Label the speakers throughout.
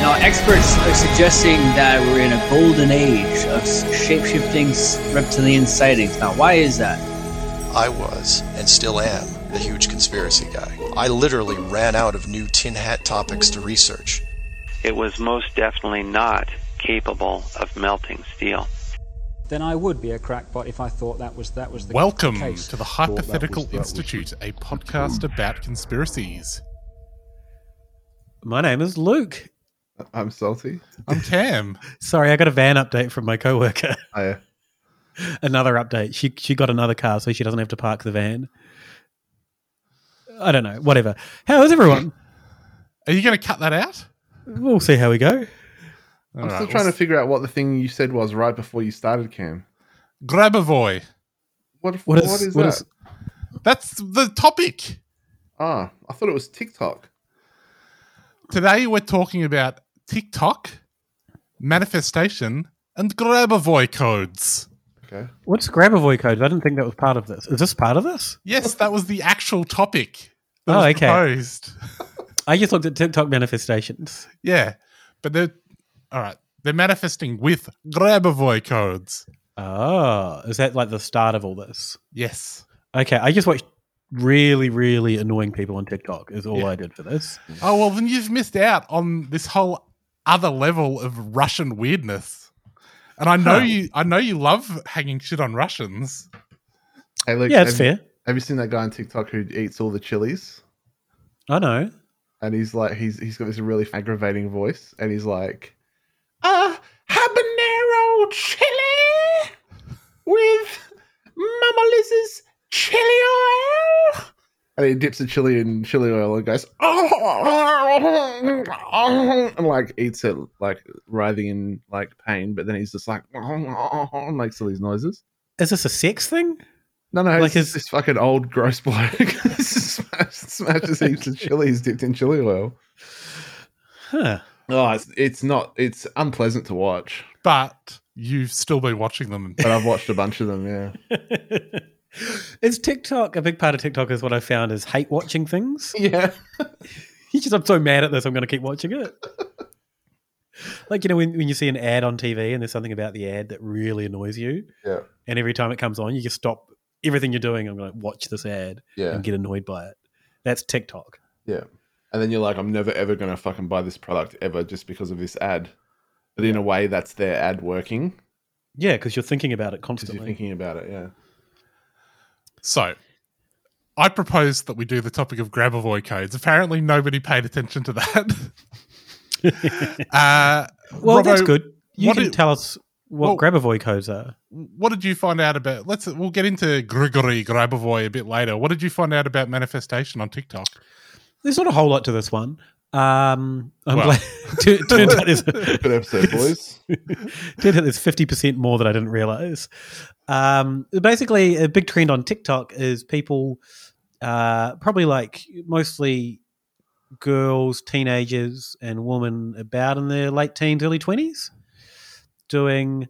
Speaker 1: Now, experts are suggesting that we're in a golden age of shape-shifting reptilian sightings. Now, why is that?
Speaker 2: I was, and still am, a huge conspiracy guy. I literally ran out of new tin hat topics to research.
Speaker 3: It was most definitely not capable of melting steel.
Speaker 4: Then I would be a crackpot if I thought that was that was the
Speaker 5: Welcome
Speaker 4: case.
Speaker 5: to the Hypothetical Institute, a podcast about conspiracies.
Speaker 6: My name is Luke.
Speaker 7: I'm salty.
Speaker 5: I'm Cam.
Speaker 6: Sorry, I got a van update from my coworker.
Speaker 7: Oh, yeah.
Speaker 6: another update. She she got another car, so she doesn't have to park the van. I don't know. Whatever. How is everyone?
Speaker 5: Are you going to cut that out?
Speaker 6: We'll see how we go.
Speaker 7: I'm still trying to figure out what the thing you said was right before you started, Cam.
Speaker 5: Grabovoy.
Speaker 7: What,
Speaker 6: What is-
Speaker 7: what is
Speaker 6: what
Speaker 7: that?
Speaker 6: is-
Speaker 5: That's the topic.
Speaker 7: Ah, I thought it was TikTok.
Speaker 5: Today we're talking about TikTok, manifestation, and Grabovoy codes.
Speaker 7: Okay.
Speaker 6: What's Grabovoy codes? I didn't think that was part of this. Is this part of this?
Speaker 5: Yes, that was the actual topic. That
Speaker 6: Oh,
Speaker 5: was
Speaker 6: okay.
Speaker 5: Proposed.
Speaker 6: I just looked at TikTok manifestations.
Speaker 5: Yeah, but they're all right. They're manifesting with Grabovoy codes.
Speaker 6: Oh, is that like the start of all this?
Speaker 5: Yes.
Speaker 6: Okay, I just watched really, really annoying people on TikTok. Is all
Speaker 5: Yeah.
Speaker 6: I did for this.
Speaker 5: Oh well, then you've missed out on this whole other level of Russian weirdness. And I know
Speaker 6: Huh.
Speaker 5: you. I know you love hanging shit on Russians.
Speaker 7: Hey, Luke,
Speaker 6: Yeah, it's
Speaker 7: have,
Speaker 6: fair.
Speaker 7: Have you seen that guy on TikTok who eats all the chilies?
Speaker 6: I know.
Speaker 7: And he's like, he's he's got this really aggravating voice, and he's like, uh, habanero chili with Mama Liz's chili oil. And he dips the chili in chili oil and goes, oh, and like eats it, like writhing in like pain. But then he's just like, makes all these noises.
Speaker 6: Is this a sex thing?
Speaker 7: No, no,
Speaker 6: Like
Speaker 7: like
Speaker 6: his-
Speaker 7: this fucking old gross bloke smash, smashes heaps of chilies dipped in chili oil.
Speaker 6: Huh.
Speaker 7: Oh, it's it's not it's unpleasant to watch,
Speaker 5: But you've still been watching them.
Speaker 7: but I've watched a bunch of them. Yeah,
Speaker 6: Is TikTok a big part of TikTok? Is what I found is hate watching things.
Speaker 7: yeah.
Speaker 6: You just, I'm so mad at this, I'm going to keep watching it. like, you know, when, when you see an ad on TV and there's something about the ad that really annoys you,
Speaker 7: Yeah.
Speaker 6: and every time it comes on, you just stop everything you're doing. I'm going to watch this ad
Speaker 7: Yeah.
Speaker 6: and get annoyed by it. That's TikTok.
Speaker 7: Yeah. And then you're like, I'm never ever going to fucking buy this product ever just because of this ad. But in a way, that's their ad working
Speaker 6: Yeah, because you're thinking about it constantly.
Speaker 7: you're thinking about it. Yeah.
Speaker 5: So, I proposed that we do the topic of Grabovoy codes. Apparently, nobody paid attention to that. uh,
Speaker 6: well, that's good. You can
Speaker 5: did-
Speaker 6: tell us what
Speaker 5: well-
Speaker 6: Grabovoy codes are.
Speaker 5: What did you find out about? Let's we'll get into Grigory Grabovoy a bit later. What did you find out about manifestation on TikTok?
Speaker 6: There's not a whole lot to this one. Um, I'm
Speaker 5: Well.
Speaker 6: glad. tu- turns out there's
Speaker 7: Good episode, boys.
Speaker 6: Turns out there's 50% more that I didn't realize. Um, basically, a big trend on TikTok is people, uh, probably like mostly girls, teenagers, and women about in their late teens, early 20s, doing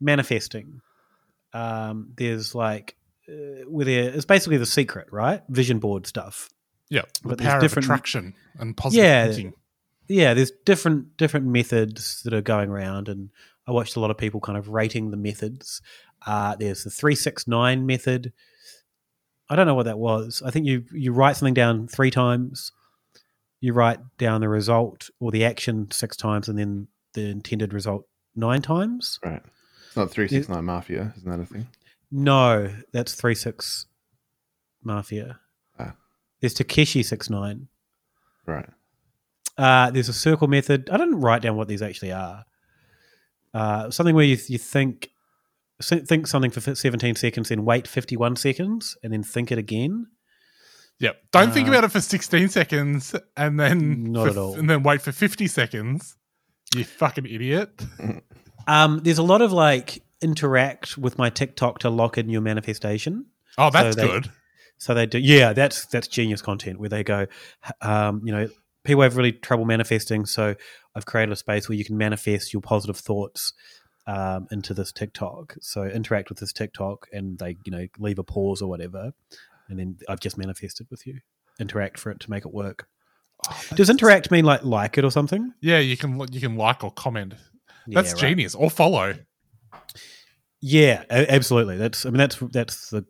Speaker 6: manifesting. Um, there's like, uh, where there, it's basically the secret, right? Vision board stuff.
Speaker 5: Yeah, the
Speaker 6: But there's
Speaker 5: power of
Speaker 6: different-
Speaker 5: attraction and positive
Speaker 6: Yeah.
Speaker 5: thinking.
Speaker 6: yeah, there's different different methods that are going around, and I watched a lot of people kind of rating the methods. Uh, there's the three six nine method. I don't know what that was. I think you you write something down three times, you write down the result or the action six times, and then the intended result nine times.
Speaker 7: Right. It's not three six nine mafia, isn't that a thing?
Speaker 6: No, that's three six mafia. There's Tekashi six nine.
Speaker 7: Right.
Speaker 6: Uh, there's a circle method. I didn't write down what these actually are. Uh, something where you, you think think something for 17 seconds, then wait 51 seconds, and then think it again.
Speaker 5: Yep. Don't think
Speaker 6: Uh,
Speaker 5: about it for 16 seconds and then
Speaker 6: Not
Speaker 5: for-
Speaker 6: at all.
Speaker 5: and then wait for 50 seconds. You fucking idiot.
Speaker 6: Um, there's a lot of like interact with my TikTok to lock in your manifestation.
Speaker 5: Oh, that's
Speaker 6: they-
Speaker 5: good.
Speaker 6: So they do, yeah, that's that's genius content where they go, um, you know, people have really trouble manifesting, so I've created a space where you can manifest your positive thoughts um, into this TikTok. So interact with this TikTok, and they, you know, leave a pause or whatever, and then I've just manifested with you. Interact for it to make it work. Does interact mean like like it or something?
Speaker 5: Yeah, you can you can like or comment. That's
Speaker 6: Yeah, right.
Speaker 5: genius. Or follow.
Speaker 6: Yeah, absolutely. That's I mean that's that's the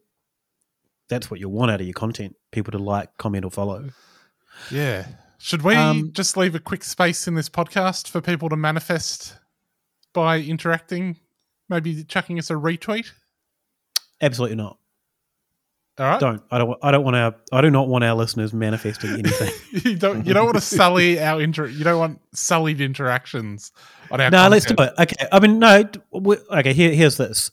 Speaker 6: that's what you want out of your content. People to like, comment, or follow.
Speaker 5: Yeah. Should we
Speaker 6: Um,
Speaker 5: just leave a quick space in this podcast for people to manifest by interacting? Maybe chucking us a retweet?
Speaker 6: Absolutely not.
Speaker 5: All right.
Speaker 6: Don't I don't I don't want our I do not want our listeners manifesting anything.
Speaker 5: you don't you don't want to sully our inter you don't want sullied interactions on our
Speaker 6: no, let's do it. Okay. I mean, no. we- Okay. Here, here's this.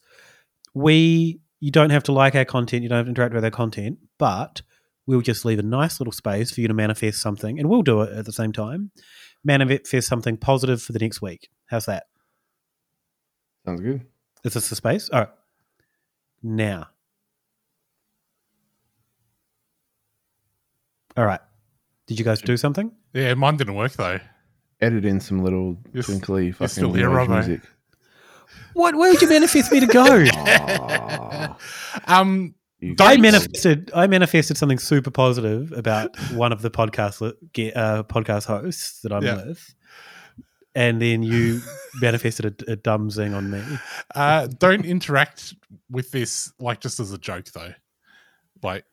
Speaker 6: We you don't have to like our content. You don't have to interact with our content, but we'll just leave a nice little space for you to manifest something, and we'll do it at the same time. Manifest something positive for the next week. How's that?
Speaker 7: Sounds good.
Speaker 6: Is this the space? All right. Now. All right. Did you guys do something?
Speaker 5: Yeah, mine didn't work though.
Speaker 7: Edit in some little
Speaker 5: You're
Speaker 7: twinkly fucking
Speaker 5: still here,
Speaker 7: emoji
Speaker 5: Robbo.
Speaker 7: music.
Speaker 6: What? Where would you manifest me to go?
Speaker 5: Um
Speaker 7: You
Speaker 6: I manifested. I manifested something super positive about one of the podcast li- uh, podcast hosts that I'm
Speaker 5: Yeah.
Speaker 6: with, and then you manifested a, a dumb zing on me.
Speaker 5: uh don't interact with this like just as a joke though. Like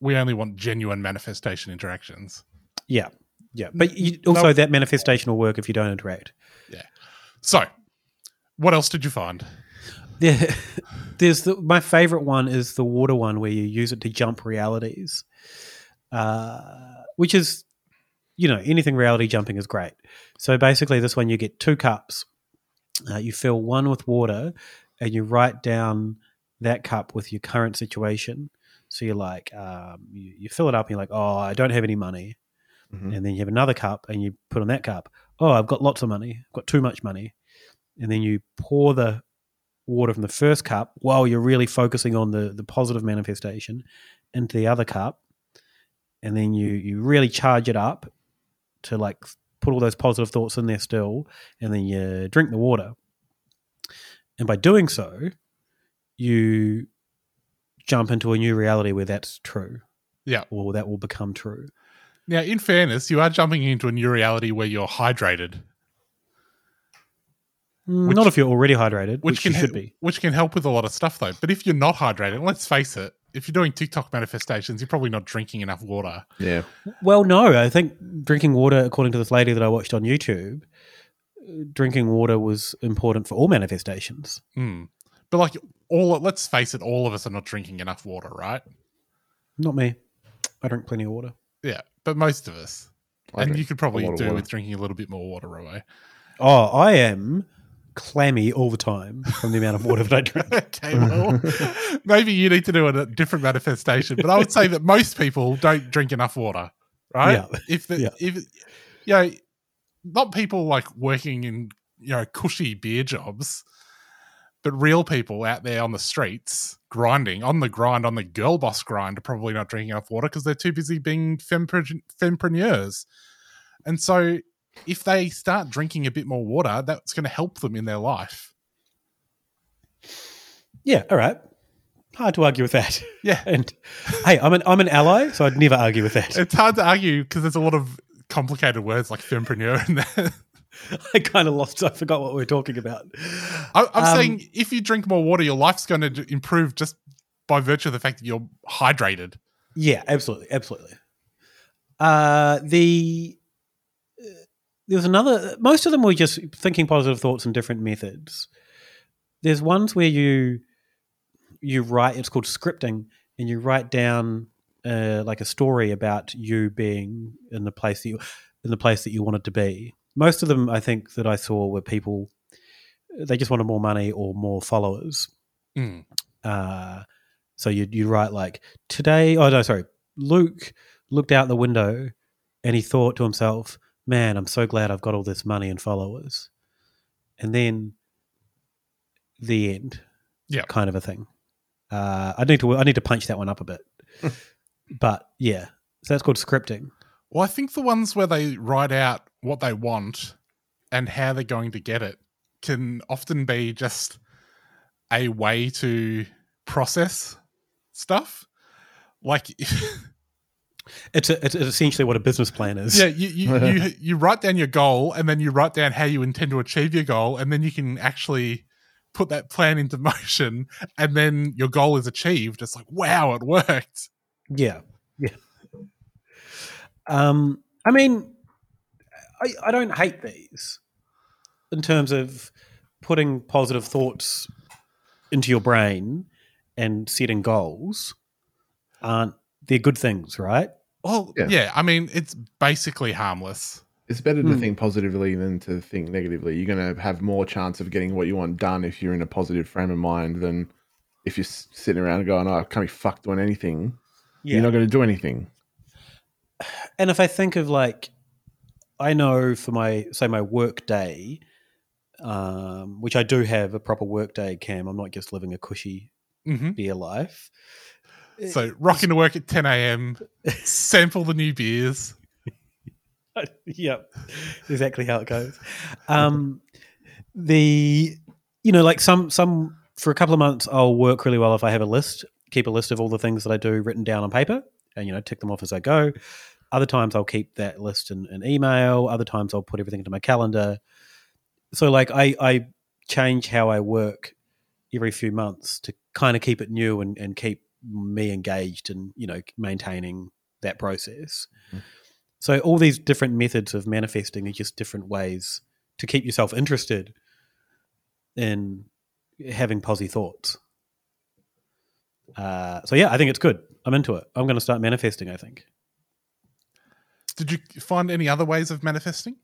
Speaker 5: we only want genuine manifestation interactions.
Speaker 6: Yeah, yeah. But you, also,
Speaker 5: No.
Speaker 6: that manifestation will work if you don't interact.
Speaker 5: Yeah. So, what else did you find?
Speaker 6: There, there's the, my favorite one is the water one where you use it to jump realities, uh, which is, you know, anything reality jumping is great. So basically, this one you get two cups, uh, you fill one with water, and you write down that cup with your current situation. So you're like, um, you, you fill it up, and you're like, oh, I don't have any money,
Speaker 7: Mhm.
Speaker 6: and then you have another cup, and you put on that cup, oh, I've got lots of money, I've got too much money, and then you pour the water from the first cup while you're really focusing on the the positive manifestation into the other cup. And then you you really charge it up to like put all those positive thoughts in there still and then you drink the water. And by doing so you jump into a new reality where that's true.
Speaker 5: Yeah.
Speaker 6: or that will become true.
Speaker 5: Now, in fairness, you are jumping into a new reality where you're hydrated, Which-
Speaker 6: not if you're already hydrated
Speaker 5: which,
Speaker 6: which,
Speaker 5: can
Speaker 6: you
Speaker 5: he-
Speaker 6: should be
Speaker 5: which can help with a lot of stuff though. But if you're not hydrated, let's face it, if you're doing TikTok manifestations, you're probably not drinking enough water.
Speaker 7: Yeah.
Speaker 6: Well, no, I think drinking water, according to this lady that I watched on YouTube, drinking water was important for all manifestations.
Speaker 5: Hmm. But like all, let's face it, all of us are not drinking enough water, right?
Speaker 6: Not me. I drink plenty of water.
Speaker 5: Yeah, but most of us.
Speaker 7: I
Speaker 5: and you could probably
Speaker 7: a lot of
Speaker 5: do with drinking a little bit more water, Robo.
Speaker 6: Oh, I am clammy all the time from the amount of water that I drink.
Speaker 5: okay, well, maybe you need to do a different manifestation. But I would say that most people don't drink enough water, right?
Speaker 6: Yeah.
Speaker 5: If the,
Speaker 6: Yeah.
Speaker 5: if you know, not people like working in you know cushy beer jobs, but real people out there on the streets grinding on the grind on the girl boss grind are probably not drinking enough water because they're too busy being fempre- fempreneurs. And so, if they start drinking a bit more water, that's going to help them in their life.
Speaker 6: Yeah, all right. Hard to argue with that.
Speaker 5: Yeah.
Speaker 6: And hey, I'm an I'm an ally, so I'd never argue with that.
Speaker 5: It's hard to argue because there's a lot of complicated words like fempreneur in there.
Speaker 6: I kind of lost. I forgot what we were talking about.
Speaker 5: I, I'm
Speaker 6: Um,
Speaker 5: saying if you drink more water, your life's going to improve just by virtue of the fact that you're hydrated.
Speaker 6: Yeah, absolutely, absolutely. Uh, the There's another. Most of them were just thinking positive thoughts and different methods. There's ones where you you write. It's called scripting, and you write down uh, like a story about you being in the place that you in the place that you wanted to be. Most of them, I think, that I saw were people they just wanted more money or more followers.
Speaker 5: Mm.
Speaker 6: Uh, so you you write like today. Oh no, sorry. Luke looked out the window and he thought to himself, "Man, I'm so glad I've got all this money and followers." And then the end,
Speaker 5: yeah,
Speaker 6: kind of a thing. Uh, I need to I need to punch that one up a bit, but yeah, so that's called scripting.
Speaker 5: Well, I think the ones where they write out what they want and how they're going to get it can often be just a way to process stuff. Like,
Speaker 6: it's, a, it's essentially what a business plan is.
Speaker 5: Yeah, you you, you you write down your goal, and then you write down how you intend to achieve your goal, and then you can actually put that plan into motion, and then your goal is achieved. It's like, wow, it worked.
Speaker 6: Yeah, yeah. Um, I mean, I, I don't hate these in terms of putting positive thoughts into your brain and setting goals. Aren't they're good things, right?
Speaker 5: Well, yeah. yeah I mean, it's basically harmless.
Speaker 7: It's better to mm. think positively than to think negatively. You're going to have more chance of getting what you want done if you're in a positive frame of mind than if you're sitting around going, "Oh, I can't be fucked doing anything." Yeah. You're not going to do anything.
Speaker 6: And if I think of like, I know for my say my work day, um, which I do have a proper work day, Cam. I'm not just living a cushy
Speaker 5: mm-hmm.
Speaker 6: beer life.
Speaker 5: So rocking to work at 10 a.m. sample the new beers.
Speaker 6: yep, exactly how it goes. Um, the you know like some some for a couple of months I'll work really well if I have a list, keep a list of all the things that I do written down on paper, and you know tick them off as I go. Other times I'll keep that list in an email. Other times I'll put everything into my calendar. So like I I change how I work every few months to kind of keep it new and, and keep me engaged and you know maintaining that process. Mm-hmm. So all these different methods of manifesting are just different ways to keep yourself interested in having posy thoughts. Uh, so yeah, I think it's good. I'm into it. I'm going to start manifesting. I think.
Speaker 5: Did you find any other ways of manifesting?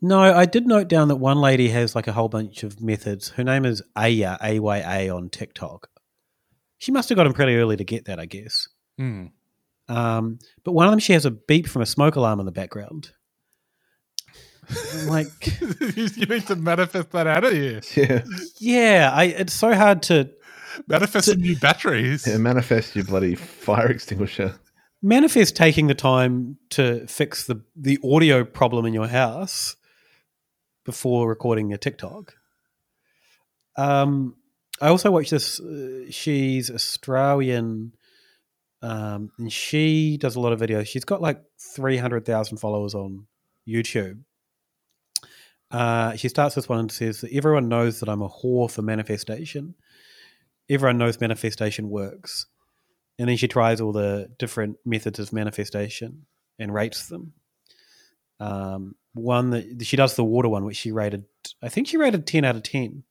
Speaker 6: No, I did note down that one lady has like a whole bunch of methods. Her name is Aya, A Y A on TikTok. She must have got him pretty early to get that, I guess.
Speaker 5: Mm.
Speaker 6: Um, but one of them, she has a beep from a smoke alarm in the background. Like,
Speaker 5: you need to manifest that out of here.
Speaker 7: Yeah,
Speaker 6: yeah. I, it's so hard to
Speaker 5: manifest to, new batteries.
Speaker 7: Yeah, manifest your bloody fire extinguisher.
Speaker 6: Manifest taking the time to fix the the audio problem in your house before recording a TikTok. Um, I also watched this. Uh, she's Australian, um, and she does a lot of videos. She's got like three hundred thousand followers on YouTube. Uh, she starts this one and says that everyone knows that I'm a whore for manifestation. Everyone knows manifestation works, and then she tries all the different methods of manifestation and rates them. Um, one that she does the water one, which she rated. I think she rated ten out of ten.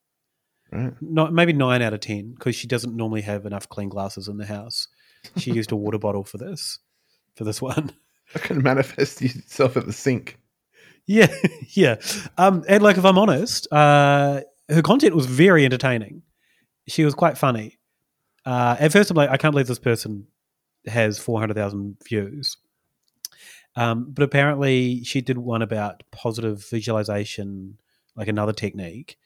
Speaker 7: Right.
Speaker 6: Not maybe nine out of ten because she doesn't normally have enough clean glasses in the house. She used a water bottle for this, for this one.
Speaker 7: I can manifest yourself at the sink.
Speaker 6: Yeah, yeah. Um, and like, if I'm honest, uh, her content was very entertaining. She was quite funny. Uh, at first, I'm like, I can't believe this person has 400,000 views. Um, but apparently, she did one about positive visualization, like another technique,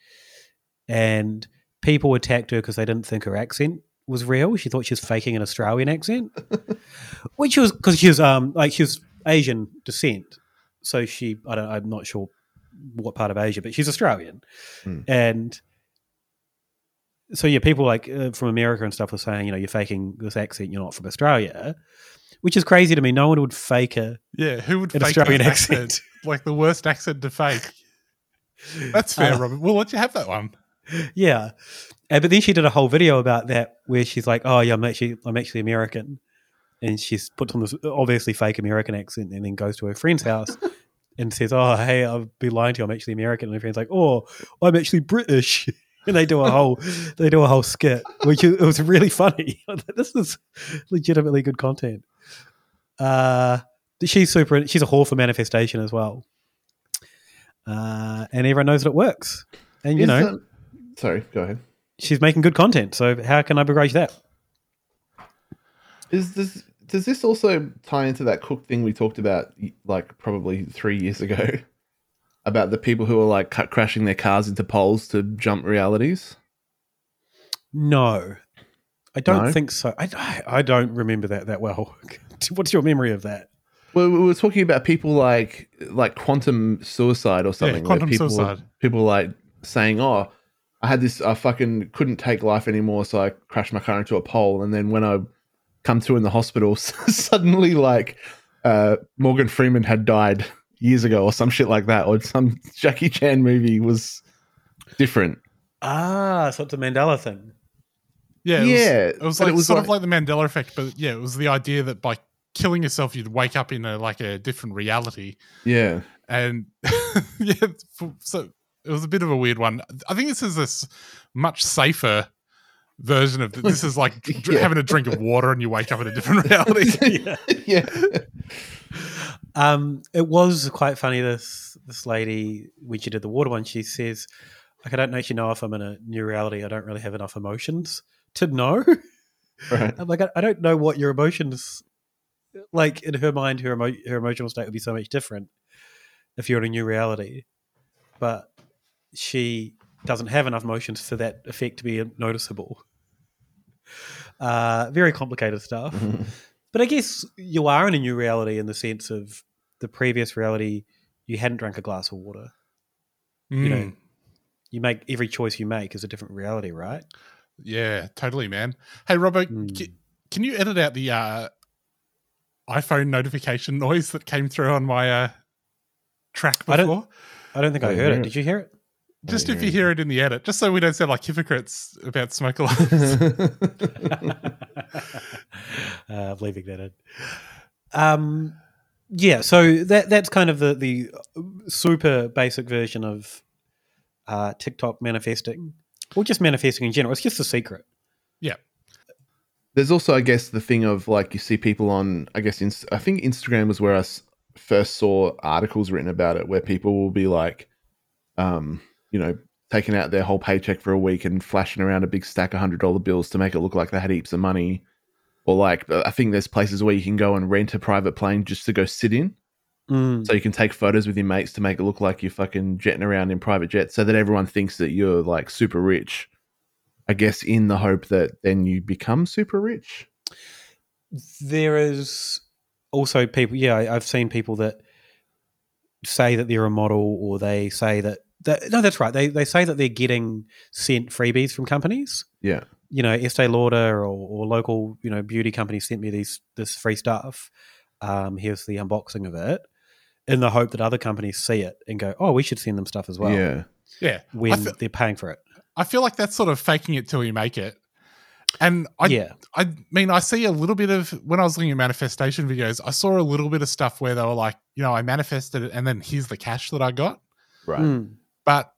Speaker 6: and people attacked her because they didn't think her accent was real. She thought she was faking an Australian accent, which was because she was um like she was Asian descent, so she I don't I'm not sure what part of Asia, but she's Australian,
Speaker 7: hmm.
Speaker 6: and so yeah, people like uh, from America and stuff were saying, you know, you're faking this accent, you're not from Australia which is crazy to me. No one would fake a
Speaker 5: yeah. Who would
Speaker 6: an
Speaker 5: fake
Speaker 6: Australian
Speaker 5: accent?
Speaker 6: accent?
Speaker 5: Like the worst accent to fake. That's fair,
Speaker 6: Uh,
Speaker 5: Robert. We'll let you have that one.
Speaker 6: Yeah, uh, but then she did a whole video about that where she's like, "Oh yeah, I'm actually I'm actually American," and she's puts on this obviously fake American accent, and then goes to her friend's house and says, "Oh, hey, I'll be lying to you. I'm actually American." And her friend's like, "Oh, I'm actually British." And they do a whole they do a whole skit, which is, it was really funny. this is legitimately good content. Uh, she's super. She's a whore for manifestation as well, uh, and everyone knows that it works. And you
Speaker 7: Is
Speaker 6: know,
Speaker 7: sorry, go ahead.
Speaker 6: she's making good content. So how can I begrudge that?
Speaker 7: Is this does this also tie into that cook thing we talked about like probably three years ago about the people who are like cut, crashing their cars into poles to jump realities?
Speaker 6: No, I don't
Speaker 7: No?
Speaker 6: think so. I, I I don't remember that that well. What's your memory of that?
Speaker 7: Well, we were talking about people like like quantum suicide or something. where
Speaker 5: quantum
Speaker 7: people,
Speaker 5: suicide.
Speaker 7: People like saying, "Oh, I had this. I fucking couldn't take life anymore, so I crashed my car into a pole, and then when I come to in the hospital, suddenly like uh, Morgan Freeman had died years ago, or some shit like that, or some Jackie Chan movie was different."
Speaker 6: Ah, so it's a Mandela thing.
Speaker 5: Yeah, it was,
Speaker 7: Yeah,
Speaker 5: it was like
Speaker 7: it was
Speaker 5: sort
Speaker 7: like-
Speaker 5: of like the Mandela effect, but yeah, it was the idea that by killing yourself, you'd wake up in a like a different reality,
Speaker 7: Yeah,
Speaker 5: and yeah, f- so it was a bit of a weird one. I think this is a s- much safer version of this. Is like dr-
Speaker 7: Yeah.
Speaker 5: having a drink of water and you wake up in a different reality.
Speaker 7: yeah.
Speaker 6: Um, it was quite funny. This this lady when she did the water one, she says, "Like I don't actually know if I'm in a new reality. I don't really have enough emotions to know."
Speaker 7: Right.
Speaker 6: I'm like, I, I don't know what your emotions. Like in her mind, her emo- her emotional state would be so much different if you're in a new reality, but she doesn't have enough motions for that effect to be noticeable. Uh, very complicated stuff. But I guess you are in a new reality in the sense of the previous reality, you hadn't drunk a glass of water. You know,
Speaker 5: Mm.
Speaker 6: you make every choice you make is a different reality, right?
Speaker 5: Yeah, totally, man. Hey, Robert,
Speaker 6: Hmm.
Speaker 5: c- can you edit out the uh, iPhone notification noise that came through on my uh, track before?
Speaker 6: I don't. I don't think I,
Speaker 7: I
Speaker 6: heard
Speaker 7: hear
Speaker 6: it.
Speaker 7: it.
Speaker 6: Did you hear it?
Speaker 5: Just if you hear it in the edit, just so we don't sound like hypocrites about smoke alarms.
Speaker 6: uh, leaving that in. Um, yeah, so that that's kind of the the super basic version of uh, TikTok manifesting, or just manifesting in general. It's just a secret.
Speaker 5: yeah.
Speaker 7: There's also, I guess, the thing of like you see people on, I guess, inst- I think Instagram was where I s- first saw articles written about it, where people will be like, um, you know, taking out their whole paycheck for a week and flashing around a big stack of hundred dollar bills to make it look like they had heaps of money, or like I think there's places where you can go and rent a private plane just to go sit in,
Speaker 6: Mm.
Speaker 7: so you can take photos with your mates to make it look like you're fucking jetting around in private jets, so that everyone thinks that you're like super rich. I guess in the hope that then you become super rich.
Speaker 6: There is also people. Yeah, I've seen people that say that they're a model, or they say that. That no, that's right. They they say that they're getting sent freebies from companies.
Speaker 7: Yeah.
Speaker 6: you know, Estee Lauder or, or local, you know, beauty companies sent me these this free stuff. Um, here's the unboxing of it, in the hope that other companies see it and go, "Oh, we should send them stuff as well."
Speaker 7: Yeah.
Speaker 5: Yeah.
Speaker 6: When
Speaker 5: fe-
Speaker 6: they're paying for it.
Speaker 5: I feel like that's sort of faking it till you make it. And I,
Speaker 6: Yeah.
Speaker 5: I mean, I see a little bit of when I was looking at manifestation videos, I saw a little bit of stuff where they were like, you know, I manifested it and then here's the cash that I got.
Speaker 7: Right.
Speaker 6: Mm.
Speaker 5: But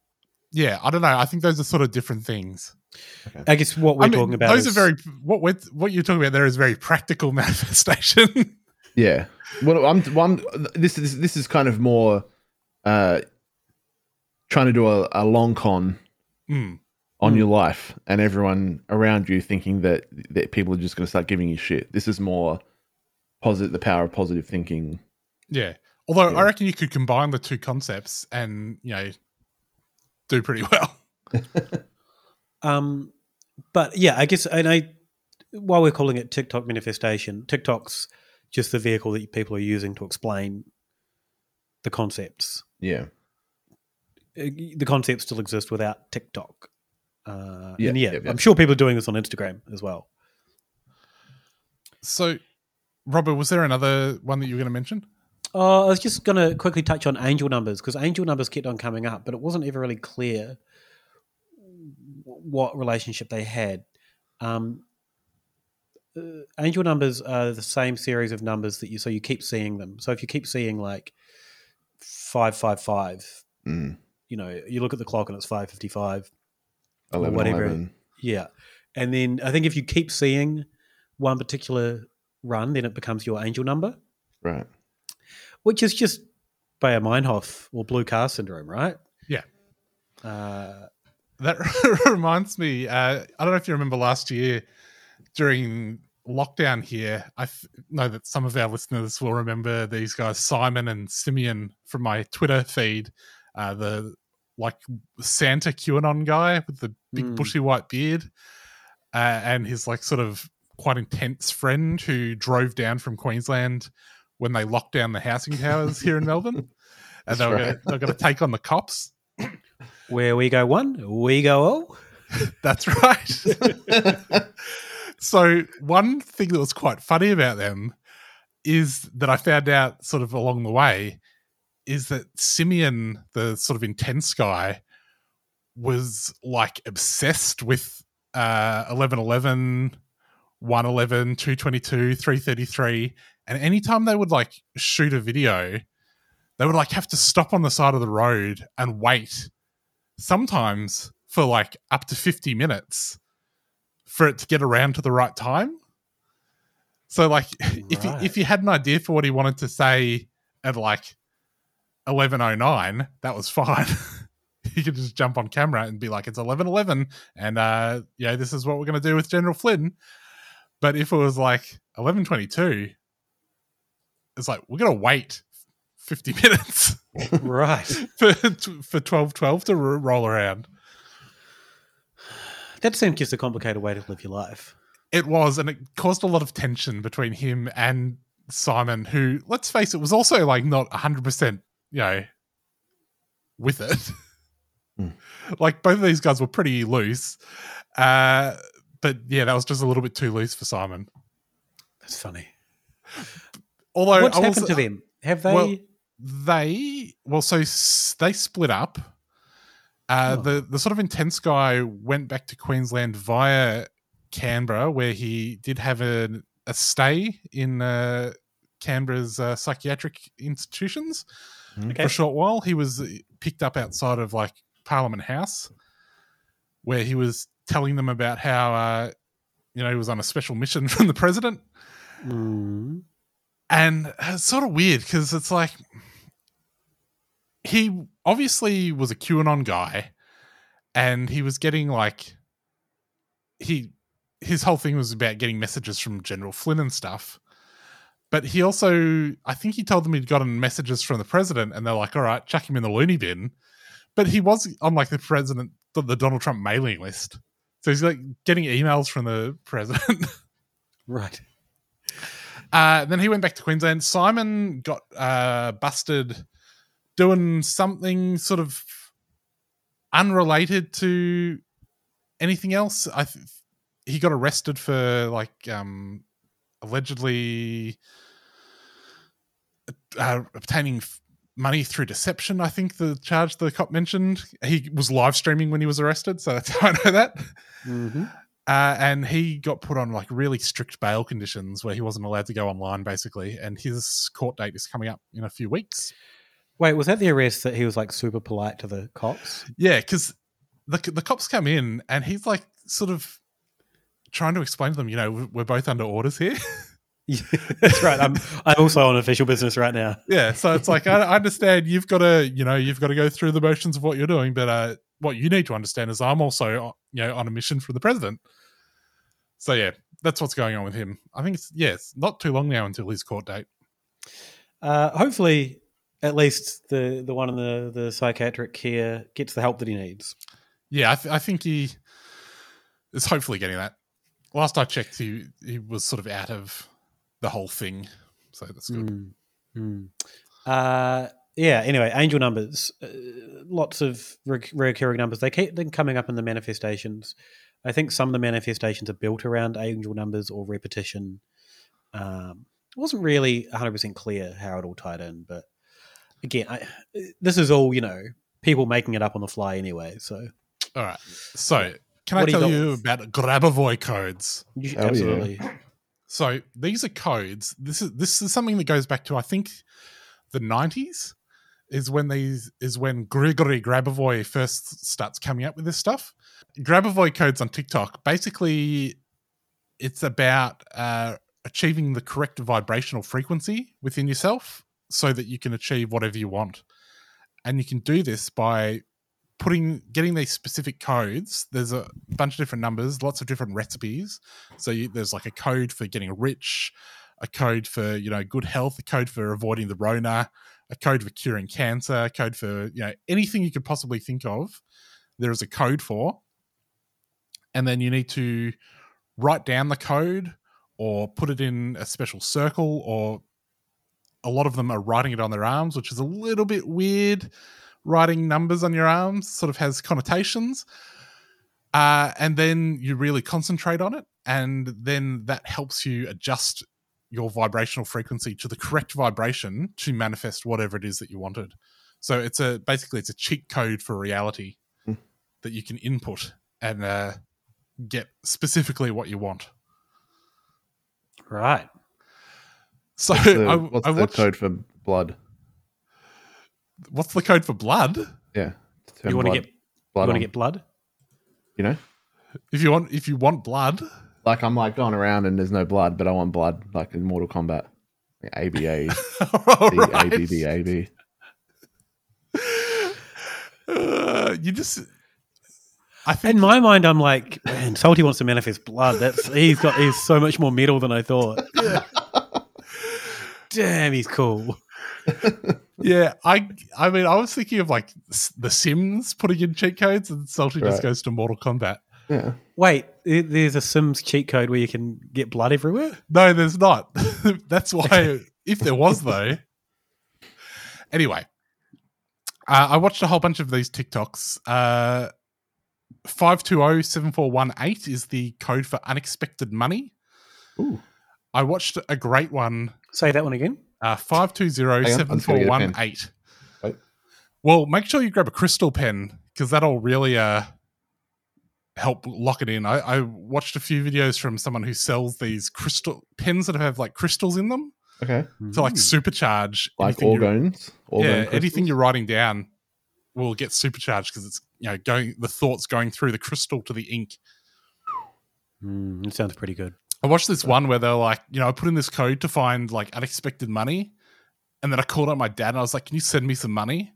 Speaker 5: yeah, I don't know. I think those are sort of different things.
Speaker 6: I guess what we're
Speaker 5: I mean,
Speaker 6: talking about
Speaker 5: those
Speaker 6: is
Speaker 5: are very what we're, what you're talking about there is very practical manifestation.
Speaker 7: Yeah. Well, I'm, well, I'm this is this is kind of more uh trying to do a, a long con
Speaker 5: Mm.
Speaker 7: on your life and everyone around you thinking that that people are just going to start giving you shit. This is more positive the power of positive thinking.
Speaker 5: Yeah. Although I reckon you could combine the two concepts and, you know, do pretty well.
Speaker 6: Um, but yeah, I guess, and I, while we're calling it TikTok manifestation, TikTok's just the vehicle that people are using to explain the concepts.
Speaker 7: Yeah.
Speaker 6: Uh, The concepts still exist without TikTok. Uh,
Speaker 7: Yeah,
Speaker 6: and yeah,
Speaker 7: yeah, yeah.
Speaker 6: I'm sure people are doing this on Instagram as well.
Speaker 5: So, Robert, was there another one that you were going to mention?
Speaker 6: Oh, I was just going to quickly touch on angel numbers because angel numbers kept on coming up, but it wasn't ever really clear what relationship they had. Um, uh, angel numbers are the same series of numbers that you so you keep seeing them. So if you keep seeing like five five five.
Speaker 7: Mm.
Speaker 6: You know, you look at the clock and it's five fifty five.
Speaker 7: or
Speaker 6: whatever.
Speaker 7: 11.
Speaker 6: Yeah, and then I think if you keep seeing one particular run, then it becomes your angel number,
Speaker 7: Right.
Speaker 6: Which is just Baader Meinhof or blue car syndrome, right?
Speaker 5: Yeah.
Speaker 6: Uh,
Speaker 5: That reminds me. Uh, I don't know if you remember last year during lockdown here. I f- know that some of our listeners will remember these guys, Simon and Simeon, from my Twitter feed. Uh, the like Santa QAnon guy with the big
Speaker 6: Mm.
Speaker 5: bushy white beard, uh, and his like sort of quite intense friend who drove down from Queensland when they locked down the housing towers here in Melbourne, and they're
Speaker 6: right.
Speaker 5: going to take on the cops.
Speaker 6: where we go one, we go all.
Speaker 5: That's right. so one thing that was quite funny about them is that I found out sort of along the way is that Simeon, the sort of intense guy, was like obsessed with uh 1111 111 222 333 and anytime they would like shoot a video they would like have to stop on the side of the road and wait sometimes for like up to 50 minutes for it to get around to the right time. So like if you, if you had an idea for what he wanted to say at like 1109, that was fine. you could just jump on camera and be like it's 1111 and uh yeah, this is what we're going to do with General Flynn. But if it was like 1122, it's like we're going to wait 50 minutes
Speaker 6: right.
Speaker 5: for for 1212 to roll around.
Speaker 6: That seemed just a complicated way to live your life.
Speaker 5: It was, and it caused a lot of tension between him and Simon, who, let's face it, was also like not 100%, you know, with it. like both of these guys were pretty loose. Uh, but yeah, that was just a little bit too loose for Simon.
Speaker 6: That's funny.
Speaker 5: Although
Speaker 6: What's happened to them? Have they?
Speaker 5: Well, they well, so s- they split up. Uh,
Speaker 6: Oh.
Speaker 5: The the sort of intense guy went back to Queensland via Canberra, where he did have a a stay in uh, Canberra's uh, psychiatric institutions for a short while. He was picked up outside of like Parliament House, where he was telling them about how uh, you know he was on a special mission from the president
Speaker 6: Mm.
Speaker 5: And it's sort of weird because it's like he obviously was a QAnon guy, and he was getting like he his whole thing was about getting messages from General Flynn and stuff. But he also, I think he told them he'd gotten messages from the president, and they're like, "All right, chuck him in the loony bin." But he was on like the president, the, the Donald Trump mailing list, so he's like getting emails from the president.
Speaker 6: Right.
Speaker 5: Uh, then he went back to Queensland. Simon got uh, busted doing something sort of unrelated to anything else. I th- he got arrested for like um, allegedly uh, obtaining f- money through deception. I think the charge the cop mentioned. He was live streaming when he was arrested, so that's how I know that.
Speaker 6: Mm-hmm.
Speaker 5: Uh, and he got put on like really strict bail conditions where he wasn't allowed to go online, basically. And his court date is coming up in a few weeks.
Speaker 6: Wait, was that the arrest that he was like super polite to the cops?
Speaker 5: Yeah, because the the cops come in and he's like sort of trying to explain to them, you know, we're both under orders here.
Speaker 6: That's right. I'm I'm also on official business right now.
Speaker 5: yeah, so it's like I, I understand you've got to, you know, you've got to go through the motions of what you're doing, but uh, what you need to understand is I'm also, you know, on a mission from the president. So yeah, that's what's going on with him. I think it's yeah, it's not too long now until his court date.
Speaker 6: Uh, hopefully, at least the the one in the the psychiatric care gets the help that he needs.
Speaker 5: Yeah, I, th- I think he is hopefully getting that. Last I checked, he he was sort of out of the whole thing, so that's good.
Speaker 6: Mm, mm. Uh, yeah. Anyway, angel numbers, uh, lots of rec- recurring numbers. They keep them coming up in the manifestations. I think some of the manifestations are built around angel numbers or repetition. Um, it wasn't really 100% clear how it all tied in, but again, I, this is all you know, people making it up on the fly anyway. So,
Speaker 5: All right. So, can
Speaker 6: What
Speaker 5: I
Speaker 6: do you
Speaker 5: tell you about Grabovoy codes?
Speaker 6: You should- Oh, yeah. absolutely.
Speaker 5: So these are codes. This is this is something that goes back to I think the nineties. Is when these is when Grigory Grabovoy first starts coming up with this stuff. Grabovoy codes on TikTok basically it's about uh, achieving the correct vibrational frequency within yourself so that you can achieve whatever you want. And you can do this by putting getting these specific codes. There's a bunch of different numbers, lots of different recipes. So you, there's like a code for getting rich, a code for you know good health, a code for avoiding the Rona, a code for curing cancer, a code for you know anything you could possibly think of. There is a code for, and then you need to write down the code or put it in a special circle or a lot of them are writing it on their arms which is a little bit weird writing numbers on your arms sort of has connotations uh, and then you really concentrate on it and then that helps you adjust your vibrational frequency to the correct vibration to manifest whatever it is that you wanted so it's a basically it's a cheat code for reality
Speaker 7: Hmm.
Speaker 5: that you can input and uh, get specifically what you want
Speaker 6: Right.
Speaker 5: so
Speaker 7: What's the,
Speaker 5: I,
Speaker 7: what's
Speaker 5: I
Speaker 7: the
Speaker 5: watched,
Speaker 7: code for blood?
Speaker 5: what's the code for blood
Speaker 7: Yeah.
Speaker 6: You want to get
Speaker 7: blood- you
Speaker 6: want to get blood?
Speaker 7: You know,
Speaker 5: if you want if you want blood
Speaker 7: like I'm like going around and there's no blood, but I want blood, like in Mortal Kombat. ABA,
Speaker 5: Alright.
Speaker 7: ABB,
Speaker 5: uh, you just I think
Speaker 6: In my mind, I'm like, man, Salty wants to manifest blood. That's he's got he's so much more metal than I thought. Damn, he's cool.
Speaker 5: yeah i i mean i was thinking of like the sims putting in cheat codes and salty just goes to mortal kombat
Speaker 7: Yeah.
Speaker 6: Wait, there's a Sims cheat code where you can get blood everywhere.
Speaker 5: no there's not that's why if there was though anyway uh, i watched a whole bunch of these tiktoks uh oh, 520-7418 is the code for unexpected money
Speaker 7: Ooh.
Speaker 5: i watched a great one
Speaker 6: Say that one again.
Speaker 5: Uh, five two zero
Speaker 7: Hang on,
Speaker 5: seven
Speaker 7: I'm just gonna
Speaker 5: four
Speaker 7: get a
Speaker 5: one
Speaker 7: pen.
Speaker 5: eight.
Speaker 7: Wait.
Speaker 5: Well, make sure you grab a crystal pen because that'll really uh help lock it in. I, I watched a few videos from someone who sells these crystal pens that have like crystals in them
Speaker 7: Okay.
Speaker 5: to like supercharge
Speaker 7: Like
Speaker 5: anything you're-
Speaker 7: organs. Organ
Speaker 5: yeah,
Speaker 7: crystals?
Speaker 5: anything you're writing down will get supercharged because it's you know going the thoughts going through the crystal to the ink.
Speaker 6: Mm, it sounds pretty good.
Speaker 5: I watched this one where they're like, you know, I put in this code to find like unexpected money, and then I called up my dad and I was like, "Can you send me some money?"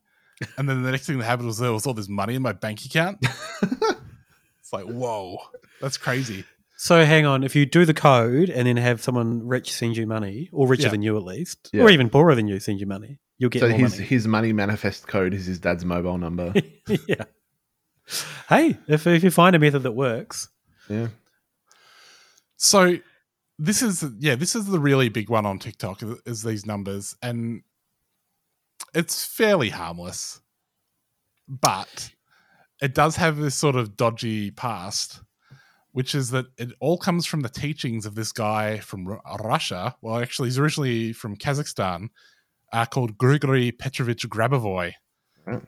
Speaker 5: And then the next thing that happened was there was all this money in my bank account. it's like, whoa, that's crazy.
Speaker 6: So hang on, if you do the code and then have someone rich send you money, or richer
Speaker 5: Yeah.
Speaker 6: than you at least,
Speaker 7: Yeah.
Speaker 6: or even poorer than you send you money, you'll get
Speaker 7: So
Speaker 6: more
Speaker 7: his
Speaker 6: money.
Speaker 7: his money manifest code is his dad's mobile number.
Speaker 6: yeah. Hey, if if you find a method that works,
Speaker 7: yeah.
Speaker 5: So this is yeah, this is the really big one on TikTok is- is these numbers, and it's fairly harmless, but it does have this sort of dodgy past, which is that it all comes from the teachings of this guy from Ru- Russia. Well, actually, he's originally from Kazakhstan, uh, called Grigory Petrovich Grabovoy.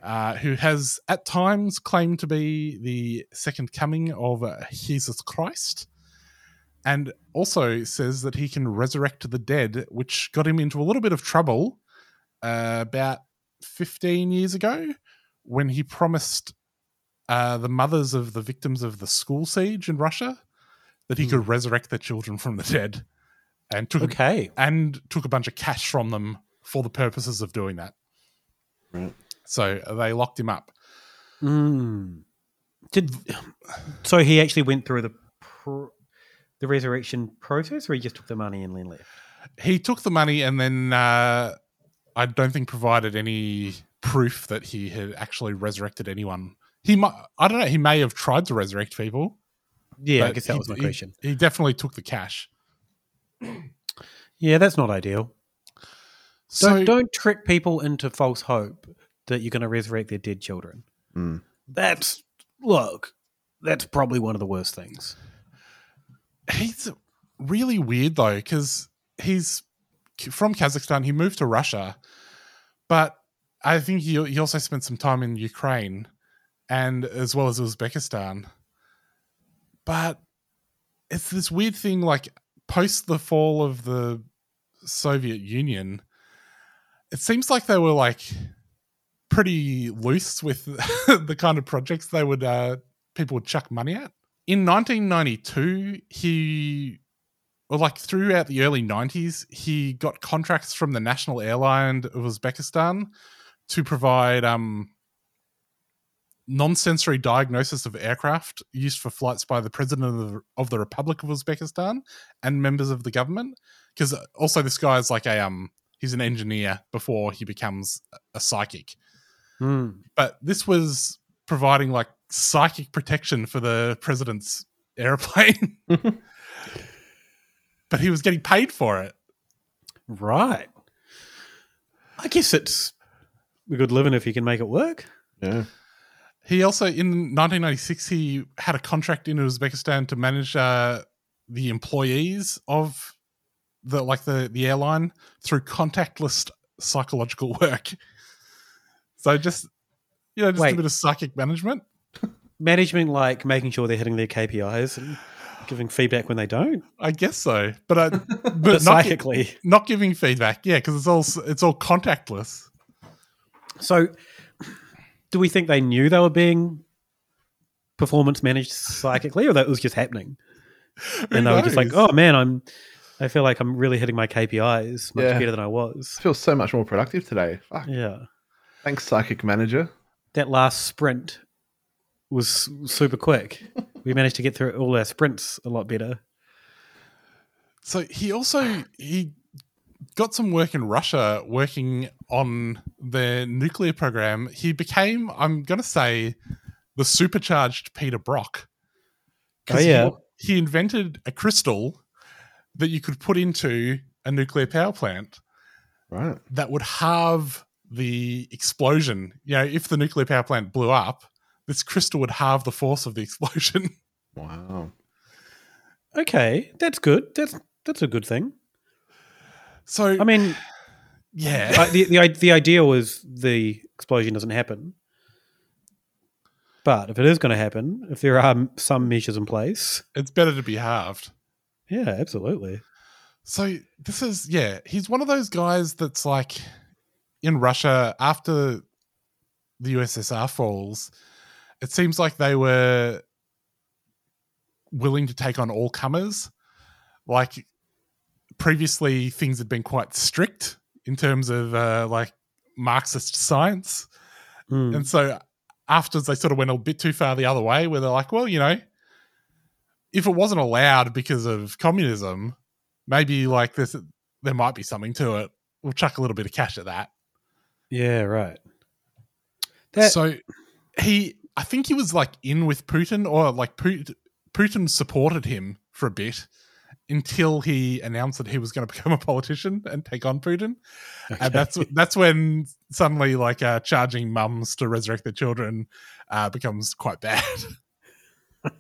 Speaker 5: Uh, who has at times claimed to be the second coming of uh, Jesus Christ and also says that he can resurrect the dead, which got him into a little bit of trouble uh, about 15 years ago when he promised uh, the mothers of the victims of the school siege in Russia that he could resurrect their children from the dead, and took
Speaker 6: Okay.
Speaker 5: and took a bunch of cash from them for the purposes of doing that.
Speaker 7: Right.
Speaker 5: So they locked him up.
Speaker 6: mm. did so he actually went through the pr- the resurrection process, or he just took the money and then left.
Speaker 5: He took the money and then uh, I don't think provided any proof that he had actually resurrected anyone. He might, I don't know, he may have tried to resurrect people.
Speaker 6: Yeah, I guess that
Speaker 5: he-
Speaker 6: was my
Speaker 5: he-
Speaker 6: question.
Speaker 5: He definitely took the cash.
Speaker 6: Yeah, that's not ideal.
Speaker 5: So
Speaker 6: don't don't trick people into false hope that you're going to resurrect their dead children.
Speaker 7: Mm.
Speaker 6: That's look, that's probably one of the worst things.
Speaker 5: he's really weird though because he's from Kazakhstan. He moved to Russia, but I think he he also spent some time in Ukraine and as well as Uzbekistan. But it's this weird thing like post the fall of the Soviet Union, it seems like they were like pretty loose with the kind of projects they would uh, people would chuck money at. In 1992, he well, like throughout the early 90s, he got contracts from the national airline of Uzbekistan to provide um, non-sensory diagnosis of aircraft used for flights by the president of the, of the Republic of Uzbekistan and members of the government. Because also, this guy is like a um, he's an engineer before he becomes a psychic.
Speaker 6: Hmm.
Speaker 5: But this was providing like psychic protection for the president's airplane. but he was getting paid for it.
Speaker 6: Right. I guess it's a good living if you can make it work.
Speaker 7: Yeah.
Speaker 5: He also, in 1996, he had a contract in Uzbekistan to manage uh, the employees of the like the the airline through contactless psychological work. So just you know, just
Speaker 6: Wait.
Speaker 5: a bit of psychic management.
Speaker 6: Management, like making sure they're hitting their KPIs and giving feedback when they don't.
Speaker 5: I guess so, but uh, but,
Speaker 6: But
Speaker 5: not,
Speaker 6: psychically.
Speaker 5: not giving feedback. Yeah, because it's all it's all contactless.
Speaker 6: So, do we think they knew they were being performance managed psychically, or that it was just happening? And they were just like, "Oh man, I'm. I feel like I'm really hitting my KPIs much
Speaker 7: Yeah.
Speaker 6: better than I was."
Speaker 7: I feel so much more productive today. Fuck.
Speaker 6: Yeah.
Speaker 7: Thanks, psychic manager.
Speaker 6: That last sprint was super quick. we managed to get through all our sprints a lot better.
Speaker 5: So he also he got some work in Russia working on their nuclear program. He became, I'm going to say, the supercharged Peter Brock.
Speaker 6: Oh, yeah.
Speaker 5: He, he invented a crystal that you could put into a nuclear power plant
Speaker 7: Right.
Speaker 5: that would halve the explosion. You know, if the nuclear power plant blew up, this crystal would halve the force of the explosion.
Speaker 7: Wow.
Speaker 6: Okay, that's good. That's that's a good thing.
Speaker 5: So
Speaker 6: I mean,
Speaker 5: yeah,
Speaker 6: uh, the the the idea was the explosion doesn't happen, but if it is going to happen, if there are some measures in place,
Speaker 5: it's better to be halved.
Speaker 6: yeah, absolutely.
Speaker 5: So this is yeah, he's one of those guys that's like in Russia after the USSR falls, it seems like they were willing to take on all comers. Like previously things had been quite strict in terms of uh, like Marxist science.
Speaker 6: Mm.
Speaker 5: And so afterwards they sort of went a bit too far the other way where they're like, well, you know, if it wasn't allowed because of communism, maybe like this there might be something to it. We'll chuck a little bit of cash at that.
Speaker 6: Yeah, right. That-
Speaker 5: so he I think he was like in with Putin or like Putin, Putin supported him for a bit until he announced that he was going to become a politician and take on Putin. And that's that's when suddenly like uh, charging mums to resurrect their children uh, becomes quite bad.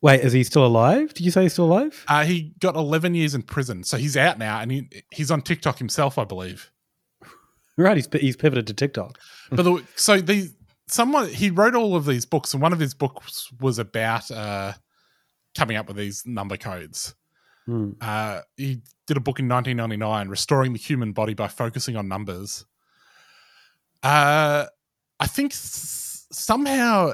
Speaker 6: Wait, is he still alive? Did you say he's still alive?
Speaker 5: Uh, he got 11 years in prison, so he's out now, and he, he's on TikTok himself, I believe.
Speaker 6: Right, he's he's pivoted to TikTok.
Speaker 5: But the, so the someone he wrote all of these books, and one of his books was about uh, coming up with these number codes.
Speaker 6: Hmm.
Speaker 5: Uh, he did a book in 1999, restoring the human body by focusing on numbers. Uh, I think s- somehow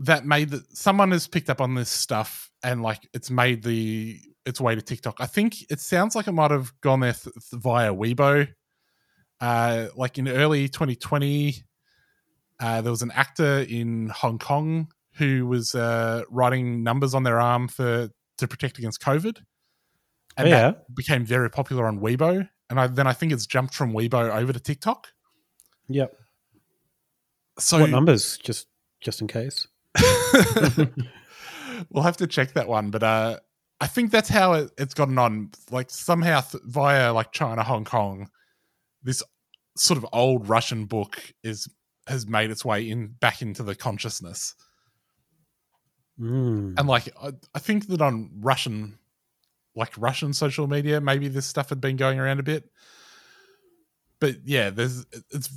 Speaker 5: that made the, someone has picked up on this stuff and like it's made the its way to TikTok. I think it sounds like it might have gone there th- th- via Weibo. Uh, like in early 2020, uh, there was an actor in Hong Kong who was uh, writing numbers on their arm for to protect against COVID, and
Speaker 6: Oh, yeah.
Speaker 5: that became very popular on Weibo. And I, then I think it's jumped from Weibo over to TikTok.
Speaker 6: Yep.
Speaker 5: So
Speaker 6: what numbers? Just just in case.
Speaker 5: we'll have to check that one, but uh, I think that's how it, it's gotten on. Like somehow th- via like China, Hong Kong, this sort of old Russian book is has made its way in back into the consciousness.
Speaker 6: Mm.
Speaker 5: And like I, I think that on Russian, like Russian social media, maybe this stuff had been going around a bit. But yeah, there's it's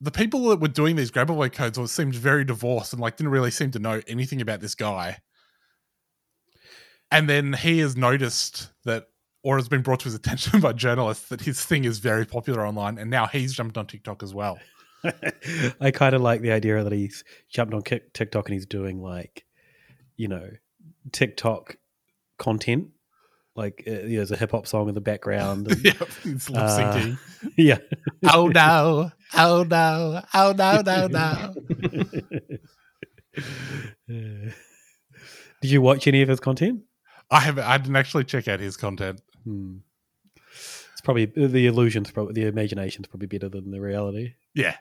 Speaker 5: the people that were doing these Grabovoi codes all seemed very divorced and like didn't really seem to know anything about this guy. And then he has noticed that, or has been brought to his attention by journalists that his thing is very popular online, and now he's jumped on TikTok as well.
Speaker 6: I kind of like the idea that he's jumped on TikTok and he's doing like, you know, TikTok content. Like uh, you know, there's a hip hop song in the background. and,
Speaker 5: Yep, he's lip
Speaker 6: uh, yeah.
Speaker 5: oh no! Oh no! Oh no! No no!
Speaker 6: Did you watch any of his content?
Speaker 5: I haven't. I didn't actually check out his content.
Speaker 6: Hmm. It's probably the illusion's probably the imagination's probably better than the reality.
Speaker 5: Yeah.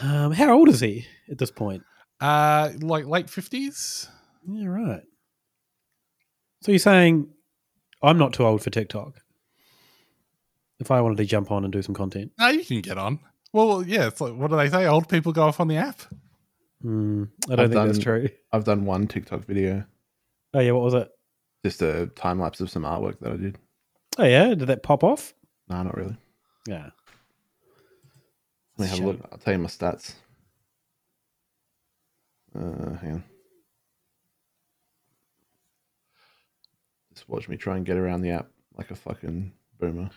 Speaker 6: Um, how old is he at this point?
Speaker 5: Uh, like late fifties.
Speaker 6: Yeah, right. So you're saying I'm not too old for TikTok? If I wanted to jump on and do some content,
Speaker 5: No, you can get on. Well, yeah. It's like what do they say? Old people go off on the app.
Speaker 6: Hmm, I don't
Speaker 7: I've
Speaker 6: think that's true.
Speaker 7: I've done one TikTok video,
Speaker 6: Oh yeah, what was it?
Speaker 7: just a time lapse of some artwork that I did.
Speaker 6: Oh yeah, did that pop off?
Speaker 7: No, not really.
Speaker 6: Yeah.
Speaker 7: Let me have a look. I'll tell you my stats. Uh, hang on. Just watch me try and get around the app like a fucking boomer.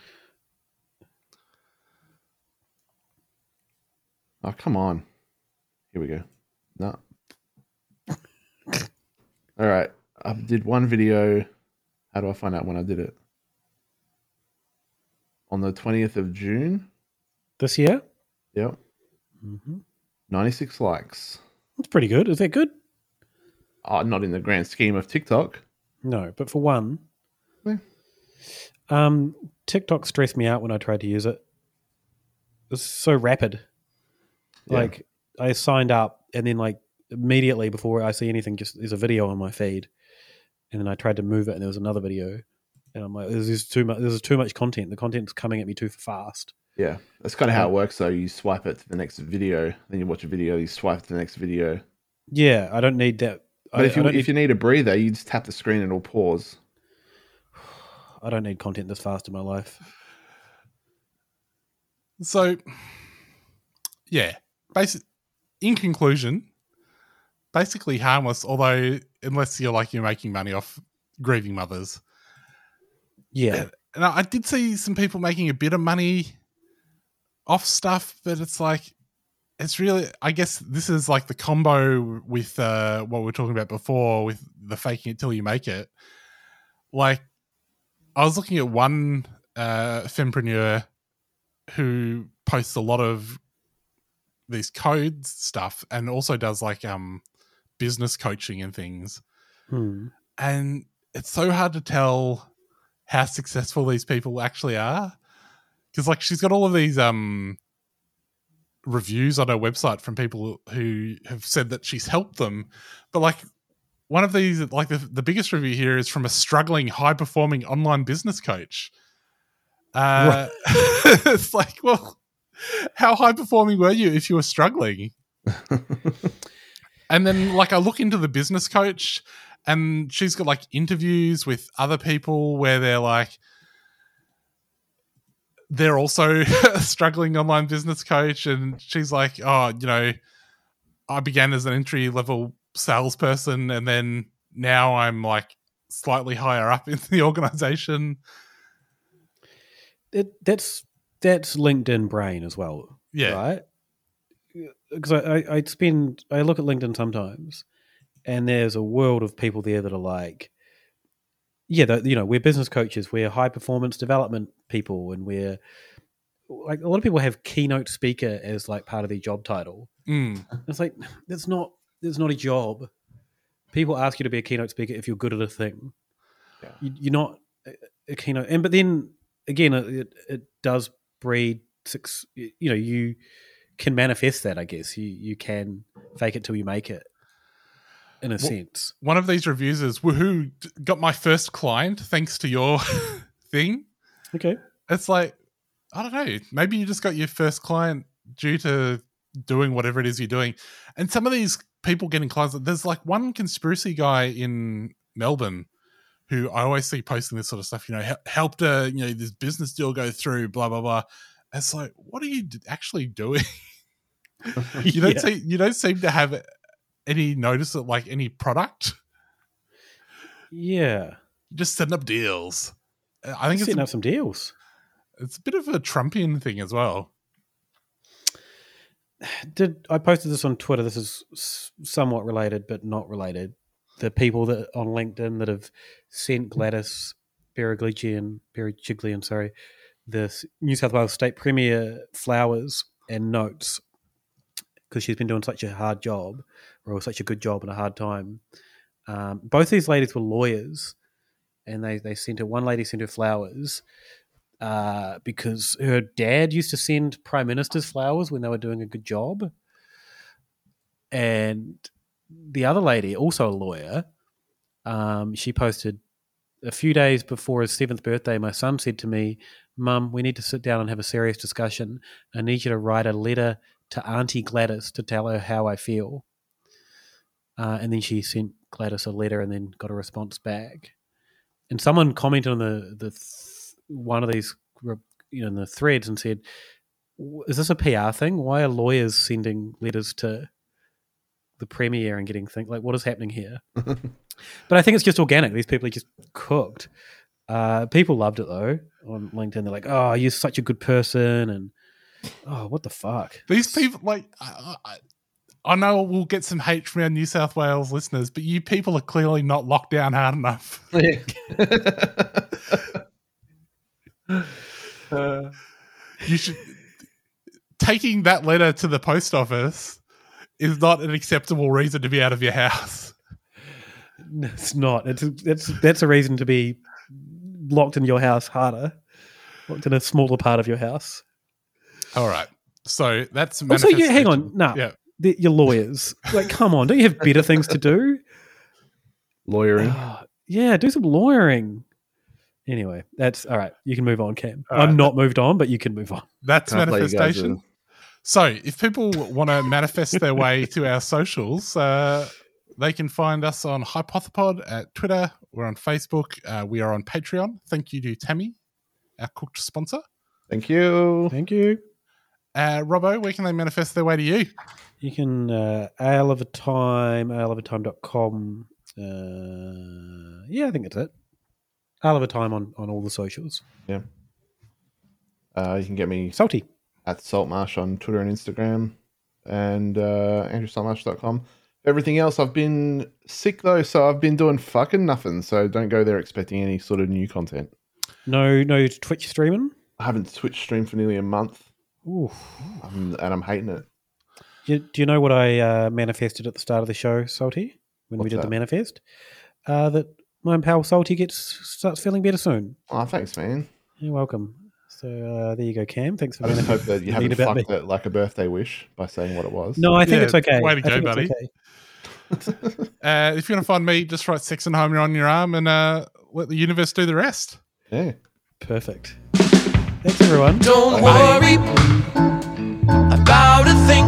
Speaker 7: Oh, come on. Here we go. No. All right. I did one video. How do I find out when I did it? On the 20th of June.
Speaker 6: This year?
Speaker 7: Yep.
Speaker 6: Mm-hmm.
Speaker 7: 96 likes.
Speaker 6: That's pretty good. Is that good?
Speaker 7: Oh, not in the grand scheme of TikTok.
Speaker 6: No, but for one,
Speaker 7: Yeah.
Speaker 6: um, TikTok stressed me out when I tried to use it. It's so rapid.
Speaker 7: Yeah.
Speaker 6: Like I signed up, and then like immediately before I see anything, just there's a video on my feed, and then I tried to move it, and there was another video, and I'm like, "This is too much. This is too much content. The content's coming at me too fast."
Speaker 7: Yeah. That's kind of how it um, works, though. You swipe it to the next video, then you watch a video, you swipe to the next video.
Speaker 6: Yeah, I don't need that.
Speaker 7: But
Speaker 6: I,
Speaker 7: if you if
Speaker 6: need,
Speaker 7: you need a breather, you just tap the screen and it'll pause.
Speaker 6: I don't need content this fast in my life.
Speaker 5: So, yeah. Basic. In conclusion, basically harmless. Although, unless you're like you're making money off grieving mothers.
Speaker 6: Yeah,
Speaker 5: And I did see some people making a bit of money off stuff, but it's like it's really I guess this is like the combo with uh what we were talking about before with the faking it till you make it. Like I was looking at one uh fempreneur who posts a lot of these codes stuff and also does like um business coaching and things
Speaker 6: Hmm.
Speaker 5: and it's so hard to tell how successful these people actually are. Because like she's got all of these um reviews on her website from people who have said that she's helped them. But like one of these like the, the biggest review here is from a struggling high performing online business coach. Uh it's like well how high performing were you if you were struggling? And then like I look into the business coach and she's got like interviews with other people where they're like they're also a struggling online business coach and she's like oh you know I began as an entry level salesperson and then now I'm like slightly higher up in the organization
Speaker 6: it, that's that's LinkedIn brain as well.
Speaker 5: Yeah.
Speaker 6: Right. Because I, I, I spend I look at LinkedIn sometimes, and there's a world of people there that are like, yeah, you know, we're business coaches, we're high performance development people, and we're like a lot of people have keynote speaker as like part of their job title.
Speaker 5: Mm.
Speaker 6: It's like that's not that's not a job. People ask you to be a keynote speaker if you're good at a thing. You, you're not a, a keynote, and but then again, it, it does breed. Six, you know, you can manifest that. I guess you you can fake it till you make it. In a
Speaker 5: Well,
Speaker 6: sense,
Speaker 5: one of these reviews is woohoo got my first client thanks to your thing.
Speaker 6: Okay.
Speaker 5: it's like i don't know maybe you just got your first client due to doing whatever it is you're doing. And some of these people getting clients there's like one conspiracy guy in melbourne who i always see posting this sort of stuff you know hel- helped a you know this business deal go through blah blah blah. It's like what are you actually doing? You don't
Speaker 6: Yeah.
Speaker 5: see you don't seem to have any notice of like any product
Speaker 6: Yeah,
Speaker 5: just setting up deals i think it's
Speaker 6: setting
Speaker 5: a,
Speaker 6: up some deals.
Speaker 5: it's a bit of a trumpian thing as well
Speaker 6: did I posted this on Twitter? This is somewhat related, but not related. The people that on LinkedIn that have sent Gladys Berejiklian, Berejiklian, sorry, the New South Wales State Premier flowers and notes because she's been doing such a hard job or such a good job in a hard time. Um, both these ladies were lawyers, and they they sent her. One lady sent her flowers uh, because her dad used to send prime ministers flowers when they were doing a good job, and the other lady, also a lawyer, um, she posted a few days before his seventh birthday. My son said to me, "Mum, we need to sit down and have a serious discussion. I need you to write a letter to Auntie Gladys to tell her how I feel." Uh, and then she sent Gladys a letter and then got a response back. And someone commented on the the th- one of these you know in the threads and said, "Is this a PR thing? Why are lawyers sending letters to the premier and getting things like what is happening here?" but I think it's just organic. These people are just cooked. Uh, people loved it though on LinkedIn. They're like, "Oh, you're such a good person," and oh, what the fuck?
Speaker 5: These people, like, I, I, I know we'll get some hate from our New South Wales listeners, but you people are clearly not locked down hard enough. Uh, you should taking that letter to the post office is not an acceptable reason to be out of your house.
Speaker 6: No, It's not. It's that's that's a reason to be locked in your house harder, locked in a smaller part of your house.
Speaker 5: All right. So that's
Speaker 6: Also, you hang on.
Speaker 5: manifestation.
Speaker 6: No,
Speaker 5: Yeah.
Speaker 6: the, you're lawyers. Like, come on, don't you have better things to do?
Speaker 7: Lawyering.
Speaker 6: Yeah, do some lawyering. Anyway, that's all right. You can move on, Cam.
Speaker 5: All
Speaker 6: I'm
Speaker 5: right.
Speaker 6: not moved on, but you can move on.
Speaker 5: That's
Speaker 7: Can't let you guys
Speaker 5: manifestation. So, if people want to manifest their way to our socials, uh, they can find us on Hypothepod at Twitter. We're on Facebook. Uh, we are on Patreon. Thank you to Tammy, our cooked sponsor.
Speaker 7: Thank you.
Speaker 6: Thank you.
Speaker 5: Uh, Robbo, where can they manifest their way to you?
Speaker 6: You can uh, Ale of a Time, aleofatime.com. Uh, yeah, I think that's it. Ale of a Time on, on all the socials.
Speaker 7: Yeah. Uh, you can get me
Speaker 6: salty
Speaker 7: at saltmarsh on Twitter and Instagram, and uh, andrewsaltmarsh.com. Everything else, I've been sick though, so I've been doing fucking nothing. So don't go there expecting any sort of new content.
Speaker 6: No, no Twitch streaming.
Speaker 7: I haven't Twitch streamed for nearly a month,
Speaker 6: Ooh.
Speaker 7: um, and I'm hating it.
Speaker 6: Do you, do you know what I uh, manifested at the start of the show, Salty? When we
Speaker 7: What's
Speaker 6: did the manifest, uh, that my pal Salty gets starts feeling better soon.
Speaker 7: Oh, thanks, man.
Speaker 6: You're welcome. So uh, there you go, Cam. Thanks for
Speaker 7: I just hope that you haven't
Speaker 6: about me.
Speaker 7: fucked it like a birthday wish by saying what it was.
Speaker 6: No, I think
Speaker 5: Yeah,
Speaker 6: it's okay.
Speaker 5: way to go, buddy.
Speaker 6: okay.
Speaker 5: Uh, if you want to find me, just write sex and home on your arm and uh, let the universe do the rest.
Speaker 7: Yeah.
Speaker 6: Perfect. Thanks, everyone.
Speaker 8: Don't worry about a thing.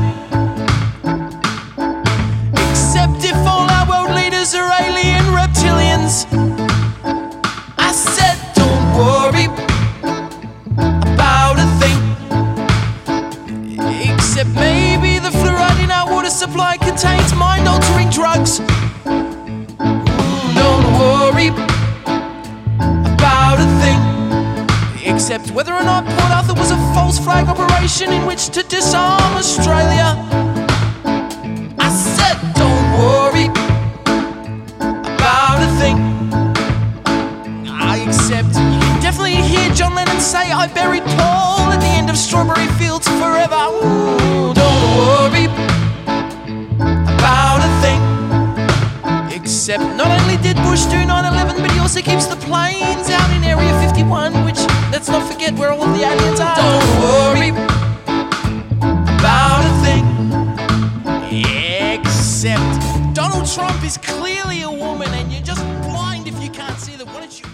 Speaker 8: Except if all our world leaders are alien reptilians. Except whether or not Port Arthur was a false flag operation in which to disarm Australia. I said, don't worry about a thing. I accept. You can definitely hear John Lennon say, I buried Paul at the end of Strawberry Fields forever. Ooh, don't worry about a thing. Except not only did Bush do 9-11, but he also keeps the planes out in Area 51, which let's not forget where all the aliens are. Don't worry about a thing. Except Donald Trump is clearly a woman, and you're just blind if you can't see that. Don't you?